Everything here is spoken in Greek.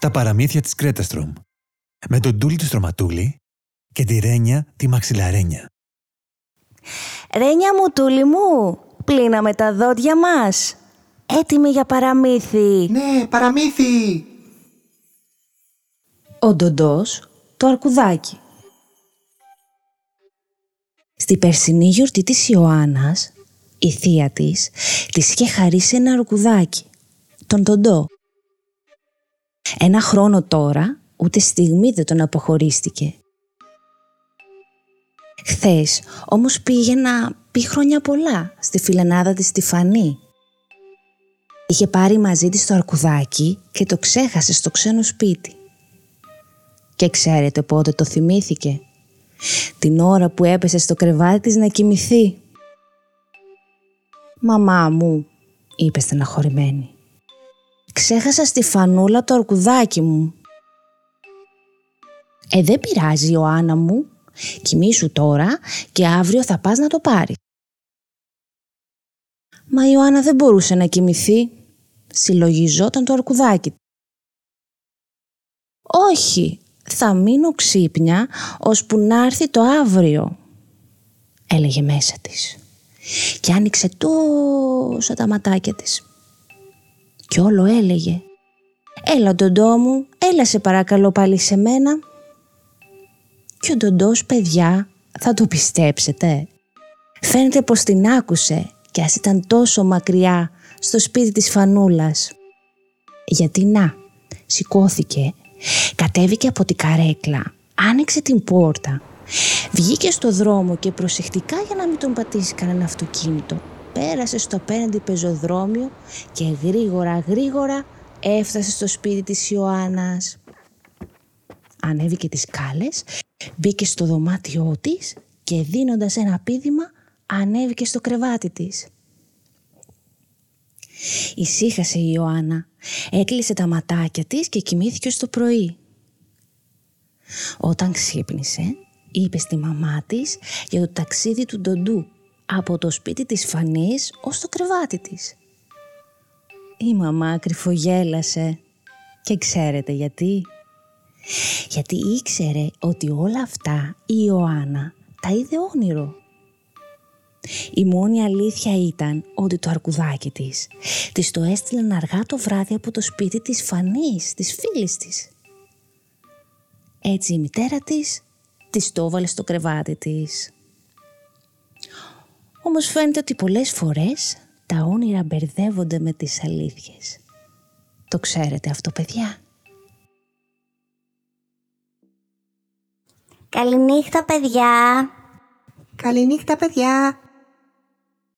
Τα παραμύθια της Κρέταστρομ με τον Τούλη του Στρωματούλη και τη Ρένια τη Μαξιλαρένια. Ρένια μου, Τούλη μου, πλύναμε τα δόντια μας. Έτοιμη για παραμύθι. Ναι, παραμύθι! Ο Ντοντός, το αρκουδάκι. Στη περσινή γιορτή της Ιωάννας, η θεία της της είχε χαρίσει ένα αρκουδάκι, τον Ντοντό. Ένα χρόνο τώρα, ούτε στιγμή δεν τον αποχωρίστηκε. Χθες όμως πήγε να πει χρόνια πολλά στη φιλενάδα της Στυφανή. Είχε πάρει μαζί της το αρκουδάκι και το ξέχασε στο ξένο σπίτι. Και ξέρετε πότε το θυμήθηκε. Την ώρα που έπεσε στο κρεβάτι της να κοιμηθεί. «Μαμά μου», είπε στεναχωρημένη. «Ξέχασα στη φανούλα το αρκουδάκι μου». «Ε, δεν πειράζει, Ιωάννα μου. Κοιμήσου τώρα και αύριο θα πας να το πάρεις. Μα η Ιωάννα δεν μπορούσε να κοιμηθεί. Συλλογιζόταν το αρκουδάκι. «Όχι, θα μείνω ξύπνια ώσπου να έρθει το αύριο», έλεγε μέσα της. Και άνοιξε τόσα τα ματάκια της. Και όλο έλεγε «Έλα ντοντό μου, έλα σε παρακαλώ πάλι σε μένα». Και ο ντοντός παιδιά θα το πιστέψετε. Φαίνεται πως την άκουσε και ας ήταν τόσο μακριά στο σπίτι της Φανούλας. Γιατί να, σηκώθηκε, κατέβηκε από την καρέκλα, άνοιξε την πόρτα, βγήκε στο δρόμο και προσεκτικά για να μην τον πατήσει κανένα αυτοκίνητο, πέρασε στο απέναντι πεζοδρόμιο και γρήγορα γρήγορα έφτασε στο σπίτι της Ιωάννας. Ανέβηκε τις σκάλες, μπήκε στο δωμάτιό της και δίνοντας ένα πίδημα ανέβηκε στο κρεβάτι της. Ησύχασε η Ιωάννα, έκλεισε τα ματάκια της και κοιμήθηκε στο πρωί. Όταν ξύπνησε, είπε στη μαμά της για το ταξίδι του Ντοντού από το σπίτι της Φανής ως το κρεβάτι της. Η μαμά κρυφογέλασε και ξέρετε γιατί; Γιατί ήξερε ότι όλα αυτά η Ιωάννα τα είδε όνειρο. Η μόνη αλήθεια ήταν ότι το αρκουδάκι της της το έστειλαν αργά το βράδυ από το σπίτι της Φανής, της φίλης της. Έτσι η μητέρα της της το έβαλε στο κρεβάτι της. Όμως φαίνεται ότι πολλές φορές τα όνειρα μπερδεύονται με τις αλήθειες. Το ξέρετε αυτό παιδιά; Καληνύχτα παιδιά. Καληνύχτα, παιδιά!